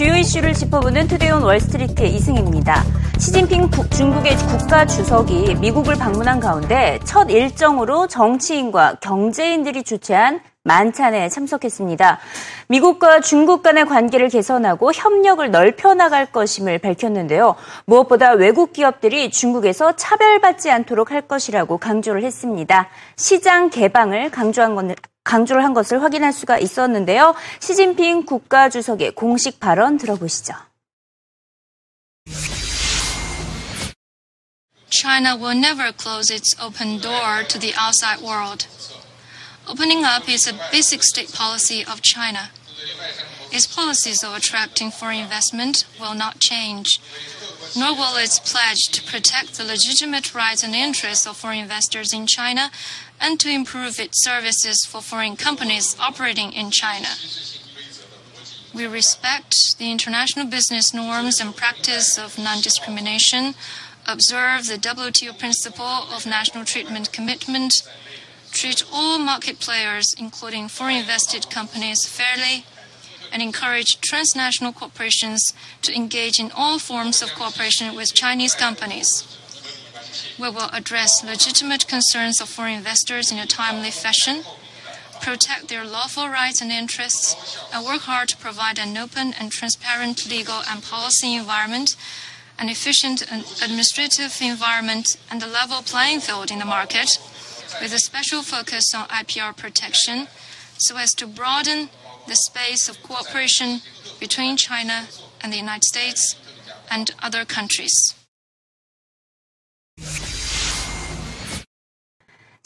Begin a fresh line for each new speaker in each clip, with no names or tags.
주요 이슈를 짚어보는 투데이온 월스트리트 이승입니다. 시진핑 중국의 국가 주석이 미국을 방문한 가운데 첫 일정으로 정치인과 경제인들이 주최한 만찬에 참석했습니다. 미국과 중국 간의 관계를 개선하고 협력을 넓혀 나갈 것임을 밝혔는데요. 무엇보다 외국 기업들이 중국에서 차별받지 않도록 할 것이라고 강조를 했습니다. 시장 개방을 강조한 건, 강조를 한 것을 확인할 수가 있었는데요. 시진핑 국가주석의 공식 발언 들어보시죠.
China will never close its open door to the outside world. Opening up is a basic state policy of China. Its policies of attracting foreign investment will not change, nor will its pledge to protect the legitimate rights and interests of foreign investors in China and to improve its services for foreign companies operating in China. We respect the international business norms and practice of non discrimination, observe the WTO principle of national treatment commitment, treat all market players, including foreign invested companies, fairly, and encourage transnational corporations to engage in all forms of cooperation with Chinese companies. We will address legitimate concerns of foreign investors in a timely fashion, protect their lawful rights and interests, and work hard to provide an open and transparent legal and policy environment, an efficient administrative environment, and a level playing field in the market with a special focus on IPR protection so as to broaden the space of cooperation between China and the United States and other countries.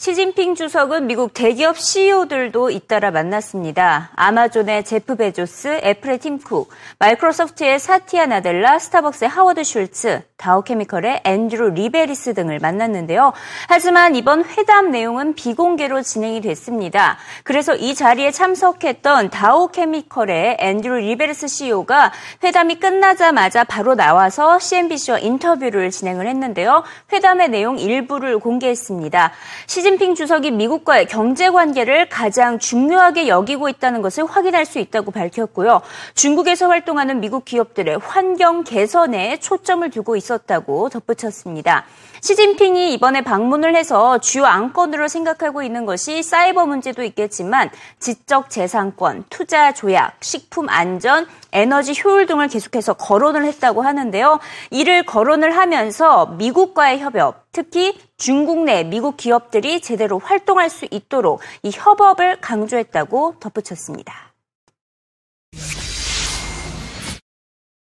시진핑 주석은 미국 대기업 CEO들도 잇따라 만났습니다. 아마존의 제프 베조스, 애플의 팀 쿡, 마이크로소프트의 사티아 나델라, 스타벅스의 하워드 슐츠, 다우케미컬의 앤드루 리베리스 등을 만났는데요. 하지만 이번 회담 내용은 비공개로 진행이 됐습니다. 그래서 이 자리에 참석했던 다우케미컬의 앤드루 리베리스 CEO가 회담이 끝나자마자 바로 나와서 CNBC와 인터뷰를 진행을 했는데요. 회담의 내용 일부를 공개했습니다. 시진 시진핑 주석이 미국과의 경제 관계를 가장 중요하게 여기고 있다는 것을 확인할 수 있다고 밝혔고요. 중국에서 활동하는 미국 기업들의 환경 개선에 초점을 두고 있었다고 덧붙였습니다. 시진핑이 이번에 방문을 해서 주요 안건으로 생각하고 있는 것이 사이버 문제도 있겠지만 지적 재산권, 투자 조약, 식품 안전, 에너지 효율 등을 계속해서 거론을 했다고 하는데요. 이를 거론을 하면서 미국과의 협업, 특히 중국 내 미국 기업들이 제대로 활동할 수 있도록 이 협업을 강조했다고 덧붙였습니다.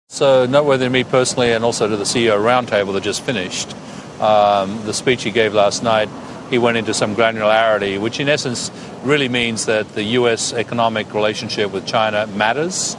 So noteworthy to me personally and also to the CEO roundtable that just finished. Um, the speech he gave last night, he went into some granularity, which in essence really means that the US economic relationship with China matters,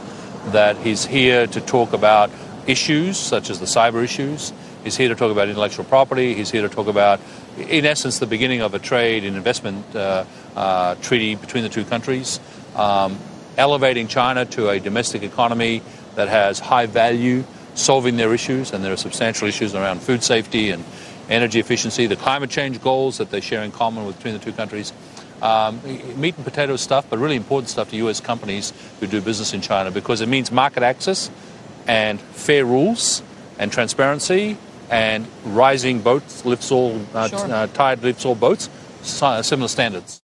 that he's here to talk about issues such as the cyber issues. He's here to talk about intellectual property. He's here to talk about, in essence, the beginning of a trade and investment uh, uh, treaty between the two countries, um, elevating China to a domestic economy that has high value, solving their issues, and there are substantial issues around food safety and energy efficiency, the climate change goals that they share in common between the two countries. Um, meat and potato stuff, but really important stuff to U.S. companies who do business in China because it means market access and fair rules and transparency and rising boats lifts all uh, sure. uh, tide lifts all boats, similar standards.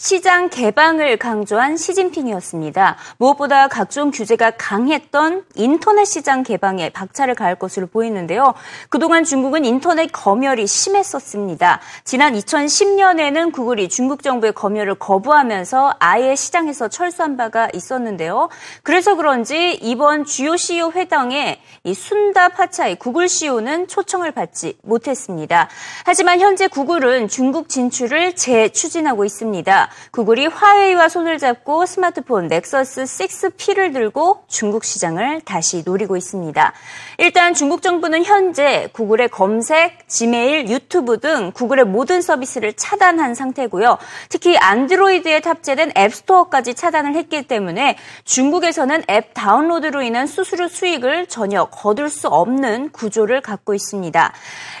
시장 개방을 강조한 시진핑이었습니다. 무엇보다 각종 규제가 강했던 인터넷 시장 개방에 박차를 가할 것으로 보이는데요. 그동안 중국은 인터넷 검열이 심했었습니다. 지난 2010년에는 구글이 중국 정부의 검열을 거부하면서 아예 시장에서 철수한 바가 있었는데요. 그래서 그런지 이번 주요 CEO 회당에 이 순다 파차이 구글 CEO는 초청을 받지 못했습니다. 하지만 현재 구글은 중국 진출을 재추진하고 있습니다. 구글이 화웨이와 손을 잡고 스마트폰 넥서스 6P를 들고 중국 시장을 다시 노리고 있습니다. 일단 중국 정부는 현재 구글의 검색, 지메일, 유튜브 등 구글의 모든 서비스를 차단한 상태고요. 특히 안드로이드에 탑재된 앱스토어까지 차단을 했기 때문에 중국에서는 앱 다운로드로 인한 수수료 수익을 전혀 거둘 수 없는 구조를 갖고 있습니다.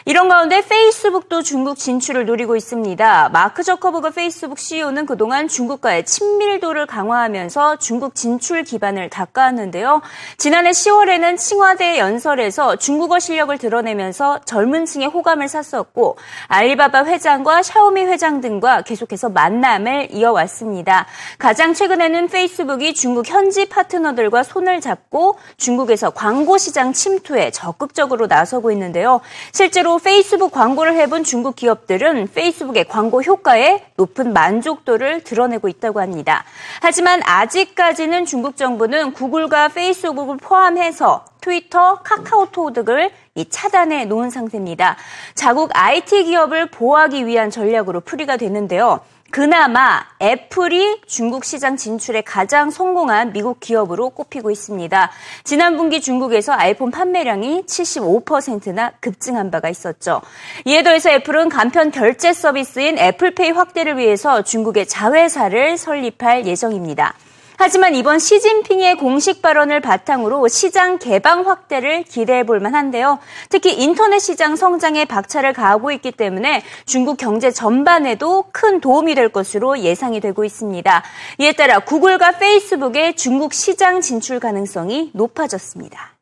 이런 가운데 페이스북도 중국 진출을 노리고 있습니다. 마크 저커버그 페이스북 CEO는 정부는 그동안 중국과의 친밀도를 강화하면서 중국 진출 기반을 닦아왔는데요. 지난해 10월에는 칭화대 연설에서 중국어 실력을 드러내면서 젊은 층의 호감을 샀었고 알리바바 회장과 샤오미 회장 등과 계속해서 만남을 이어왔습니다. 가장 최근에는 페이스북이 중국 현지 파트너들과 손을 잡고 중국에서 광고 시장 침투에 적극적으로 나서고 있는데요. 실제로 페이스북 광고를 해본 중국 기업들은 페이스북의 광고 효과에 높은 만족도 를 드러내고 있다고 합니다. 하지만 아직까지는 중국 정부는 구글과 페이스북을 포함해서 트위터, 카카오톡 등을 차단해 놓은 상태입니다. 자국 IT 기업을 보호하기 위한 전략으로 풀이가 되는데요. 그나마 애플이 중국 시장 진출에 가장 성공한 미국 기업으로 꼽히고 있습니다. 지난 분기 중국에서 아이폰 판매량이 75%나 급증한 바가 있었죠. 이에 더해서 애플은 간편 결제 서비스인 애플페이 확대를 위해서 중국의 자회사를 설립할 예정입니다. 하지만 이번 시진핑의 공식 발언을 바탕으로 시장 개방 확대를 기대해 볼 만한데요. 특히 인터넷 시장 성장에 박차를 가하고 있기 때문에 중국 경제 전반에도 큰 도움이 될 것으로 예상이 되고 있습니다. 이에 따라 구글과 페이스북의 중국 시장 진출 가능성이 높아졌습니다.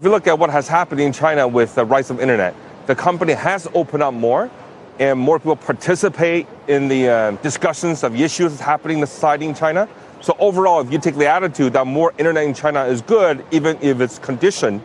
If you look at what has happened in China with the rise of internet, the company has opened up more. And more people participate in the uh, discussions of issues happening in society in China. So overall, if you take the attitude that more internet in China is good, even if it's conditioned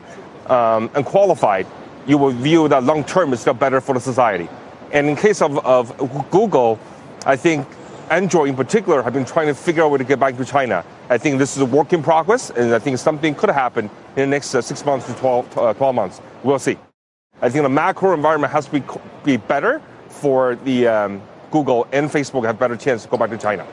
um, and qualified, you will view that long term is still better for the society. And in case of, of Google, I think Android in particular have been trying to figure out a way to get back to China. I think this is a work in progress, and I think something could happen in the next uh, six months to 12, uh, 12 months. We'll see. I think the macro environment has to be, be better for the um, Google and Facebook have better chance to go back to China.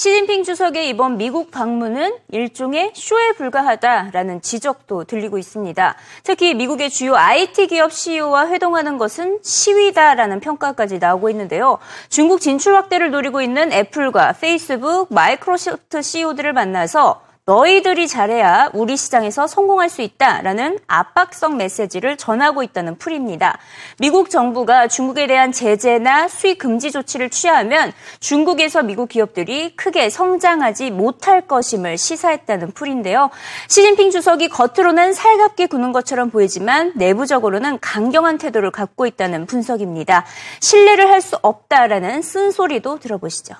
시진핑 주석의 이번 미국 방문은 일종의 쇼에 불과하다라는 지적도 들리고 있습니다. 특히 미국의 주요 IT 기업 CEO와 회동하는 것은 시위다라는 평가까지 나오고 있는데요. 중국 진출 확대를 노리고 있는 애플과 페이스북, 마이크로소프트 CEO들을 만나서 너희들이 잘해야 우리 시장에서 성공할 수 있다라는 압박성 메시지를 전하고 있다는 풀입니다. 미국 정부가 중국에 대한 제재나 수입 금지 조치를 취하면 중국에서 미국 기업들이 크게 성장하지 못할 것임을 시사했다는 풀인데요. 시진핑 주석이 겉으로는 살갑게 구는 것처럼 보이지만 내부적으로는 강경한 태도를 갖고 있다는 분석입니다. 신뢰를 할 수 없다라는 쓴소리도 들어보시죠.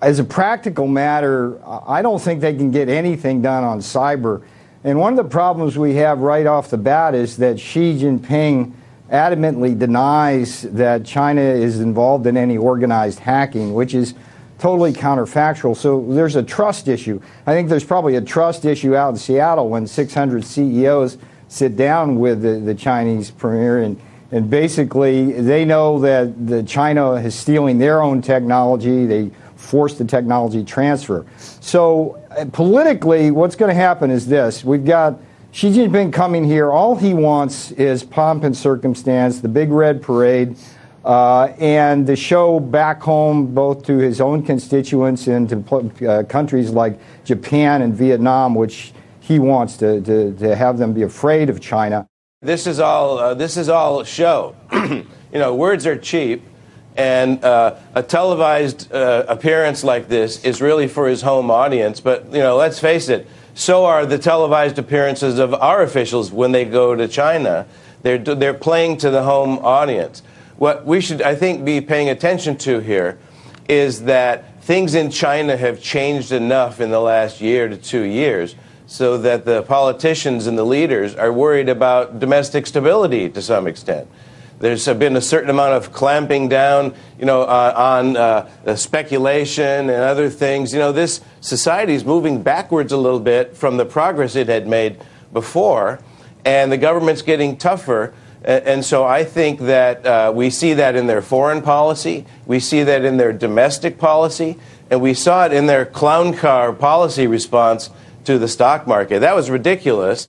As a practical matter, I don't think they can get anything done on cyber. And one of the problems we have right off the bat is that Xi Jinping adamantly denies that China is involved in any organized hacking, which is totally counterfactual. So there's a trust issue. I think there's probably a trust issue out in Seattle when 600 CEOs sit down with the, the Chinese premier and, and basically they know that the China is stealing their own technology. They force the technology transfer. So uh, politically, what's going to happen is this: we've got Xi Jinping coming here. All he wants is pomp and circumstance, the big red parade. Uh, and the show back home, both to his own constituents and to uh, countries like Japan and Vietnam, which he wants to, to, to, have them be afraid of China.
This is all. Uh, this is all show. you know, words are cheap. And uh, a televised uh, appearance like this is really for his home audience. But, you know, let's face it, so are the televised appearances of our officials when they go to China. They're, they're playing to the home audience. What we should, I think, be paying attention to here is that things in China have changed enough in the last year to two years so that the politicians and the leaders are worried about domestic stability to some extent. There's been a certain amount of clamping down, you know, uh, on uh, speculation and other things. You know, this society is moving backwards a little bit from the progress it had made before, and the government's getting tougher. And so I think that uh, we see that in their foreign policy, we see that in their domestic policy, and we saw it in their clown car policy response to the stock market. That was ridiculous.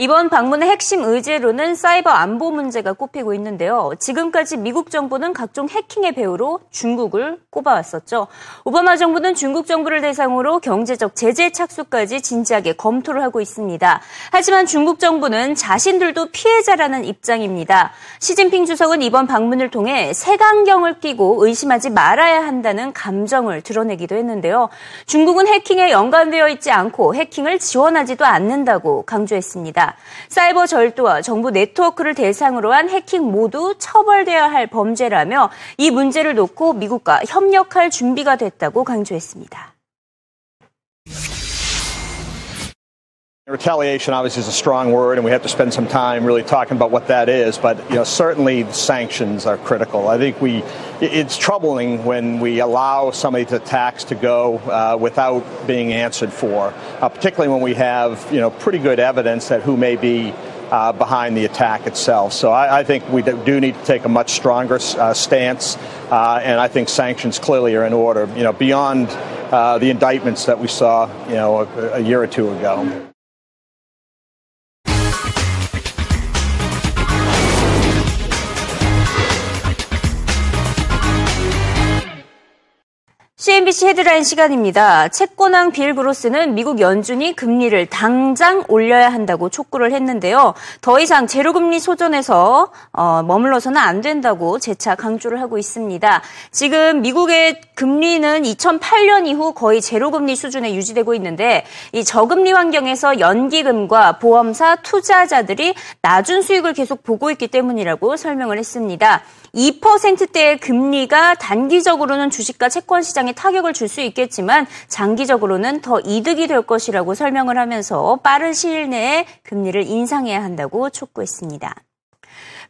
이번 방문의 핵심 의제로는 사이버 안보 문제가 꼽히고 있는데요. 지금까지 미국 정부는 각종 해킹의 배후로 중국을 꼽아왔었죠. 오바마 정부는 중국 정부를 대상으로 경제적 제재 착수까지 진지하게 검토를 하고 있습니다. 하지만 중국 정부는 자신들도 피해자라는 입장입니다. 시진핑 주석은 이번 방문을 통해 색안경을 끼고 의심하지 말아야 한다는 감정을 드러내기도 했는데요. 중국은 해킹에 연관되어 있지 않고 해킹을 지원하지도 않는다고 강조했습니다. 사이버 절도와 정부 네트워크를 대상으로 한 해킹 모두 처벌되어야 할 범죄라며 이 문제를 놓고 미국과 협력할 준비가 됐다고 강조했습니다.
Retaliation obviously is a strong word, and we have to spend some time really talking about what that is. But you know, certainly sanctions are critical. I think we it's troubling when we allow some of these attacks to go uh, without being answered for, uh, particularly when we have you know pretty good evidence that who may be. Uh, behind the attack itself. So I, I, think we do need to take a much stronger uh, stance, uh, and I think sanctions clearly are in order. You know, beyond uh, the indictments that we saw, you know, a, a year or two ago.
CNBC 헤드라인 시간입니다. 채권왕 빌 브로스는 미국 연준이 금리를 당장 올려야 한다고 촉구를 했는데요. 더 이상 제로금리 소전에서 어, 머물러서는 안 된다고 재차 강조를 하고 있습니다. 지금 미국의 금리는 2008년 이후 거의 제로금리 수준에 유지되고 있는데 이 저금리 환경에서 연기금과 보험사 투자자들이 낮은 수익을 계속 보고 있기 때문이라고 설명을 했습니다. 2%대의 금리가 단기적으로는 주식과 채권 시장에 타격을 줄 수 있겠지만 장기적으로는 더 이득이 될 것이라고 설명을 하면서 빠른 시일 내에 금리를 인상해야 한다고 촉구했습니다.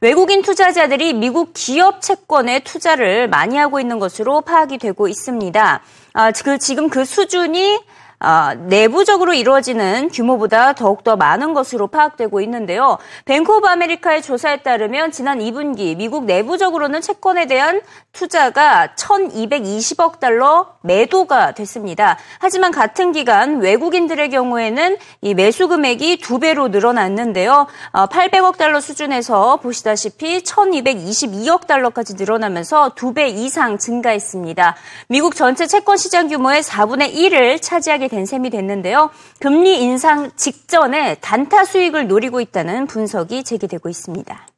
외국인 투자자들이 미국 기업 채권에 투자를 많이 하고 있는 것으로 파악이 되고 있습니다. 아, 그, 지금 그 수준이 어, 내부적으로 이루어지는 규모보다 더욱더 많은 것으로 파악되고 있는데요. 뱅크 오브 아메리카의 조사에 따르면 지난 2분기 미국 내부적으로는 채권에 대한 투자가 1,220억 달러 매도가 됐습니다. 하지만 같은 기간 외국인들의 경우에는 이 매수 금액이 두 배로 늘어났는데요. 800억 어, 달러 수준에서 보시다시피 1,222억 달러까지 늘어나면서 두 배 이상 증가했습니다. 미국 전체 채권 시장 규모의 4분의 1을 차지하게 된 셈이 됐는데요. 금리 인상 직전에 단타 수익을 노리고 있다는 분석이 제기되고 있습니다.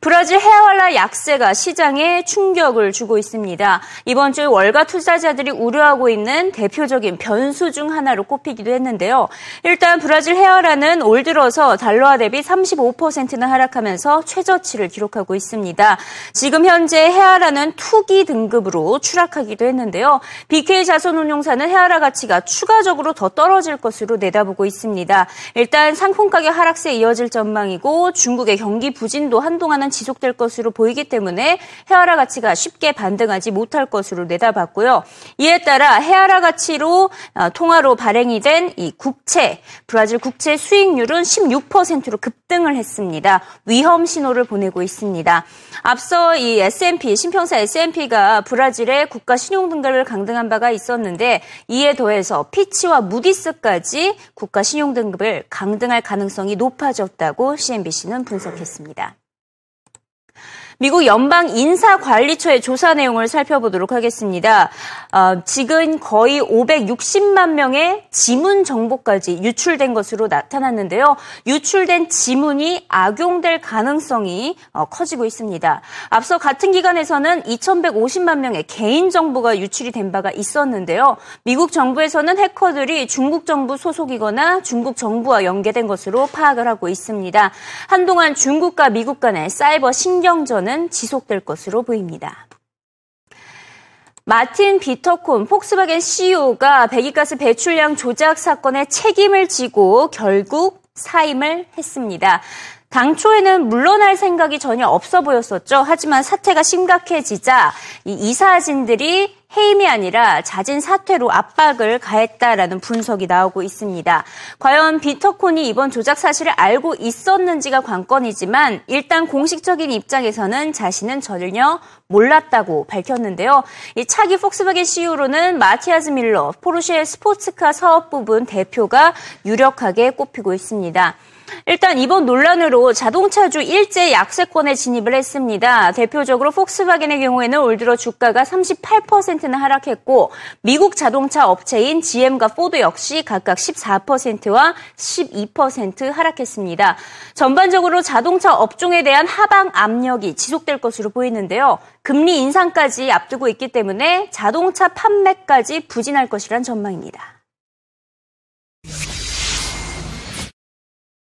브라질 헤아왈라 약세가 시장에 충격을 주고 있습니다. 이번 주 월가 투자자들이 우려하고 있는 대표적인 변수 중 하나로 꼽히기도 했는데요. 일단 브라질 헤아라는 올 들어서 달러화 대비 35%나 하락하면서 최저치를 기록하고 있습니다. 지금 현재 헤아라는 투기 등급으로 추락하기도 했는데요. BK 자산운용사는 헤아라 가치가 추가적으로 더 떨어질 것으로 내다보고 있습니다. 일단 상품 가격 하락세 이어질 전망이고 중국의 경기 부진도 한동안은 동안은 지속될 것으로 보이기 때문에 헤아라 가치가 쉽게 반등하지 못할 것으로 내다봤고요. 이에 따라 헤아라 가치로 어, 통화로 발행이 된 이 국채, 브라질 국채 수익률은 16%로 급등을 했습니다. 위험 신호를 보내고 있습니다. 앞서 이 S&P, 신평사 S&P가 브라질의 국가 신용 등급을 강등한 바가 있었는데 이에 더해서 피치와 무디스까지 국가 신용 등급을 강등할 가능성이 높아졌다고 CNBC는 분석했습니다. 미국 연방 인사관리처의 조사 내용을 살펴보도록 하겠습니다. 어, 지금 거의 560만 명의 지문 정보까지 유출된 것으로 나타났는데요. 유출된 지문이 악용될 가능성이 어, 커지고 있습니다. 앞서 같은 기간에서는 2,150만 명의 개인 정보가 유출이 된 바가 있었는데요. 미국 정부에서는 해커들이 중국 정부 소속이거나 중국 정부와 연계된 것으로 파악을 하고 있습니다. 한동안 중국과 미국 간의 사이버 신경전 전은 지속될 것으로 보입니다. 마틴 비터콘 폭스바겐 CEO가 배기가스 배출량 조작 사건의 책임을 지고 결국 사임을 했습니다. 당초에는 물러날 생각이 전혀 없어 보였었죠. 하지만 사태가 심각해지자 이 이사진들이 해임이 아니라 자진 사퇴로 압박을 가했다라는 분석이 나오고 있습니다. 과연 비터콘이 이번 조작 사실을 알고 있었는지가 관건이지만 일단 공식적인 입장에서는 자신은 전혀 몰랐다고 밝혔는데요. 이 차기 폭스바겐 CEO로는 마티아즈 밀러, 포르쉐 스포츠카 사업 부분 대표가 유력하게 꼽히고 있습니다. 일단 이번 논란으로 자동차주 일제 약세권에 진입을 했습니다. 대표적으로 폭스바겐의 경우에는 올 들어 주가가 38%나 하락했고 미국 자동차 업체인 GM과 포드 역시 각각 14%와 12% 하락했습니다. 전반적으로 자동차 업종에 대한 하방 압력이 지속될 것으로 보이는데요. 금리 인상까지 앞두고 있기 때문에 자동차 판매까지 부진할 것이란 전망입니다.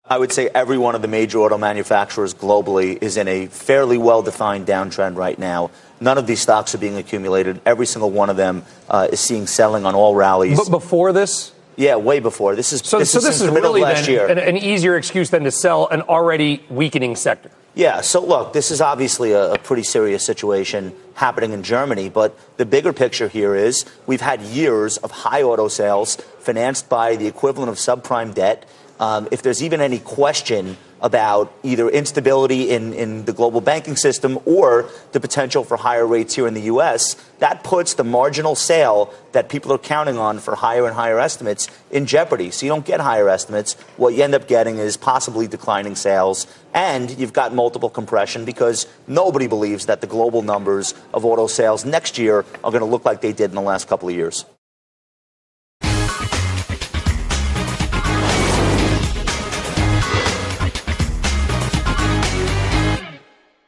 I would say every one of the major auto manufacturers globally is in a fairly well defined downtrend right now. None of these stocks are being accumulated. Every single one of them uh, is seeing selling on all rallies.
But before this?
Yeah, way before. This is
so.
This
so
is
this is
the
really
last
then
year.
An, an easier excuse than to sell an already weakening sector.
Yeah, so look, this is obviously a, a, pretty serious situation happening in Germany, but the bigger picture here is we've had years of high auto sales financed by the equivalent of subprime debt. Um, if there's even any question about either instability in, in the global banking system or the potential for higher rates here in the U.S., that puts the marginal sale that people are counting on for higher and higher estimates in jeopardy. So you don't get higher estimates. What you end up getting is possibly declining sales, and you've got multiple compression because nobody believes that the global numbers of auto sales next year are going to look like they did in the last couple of years.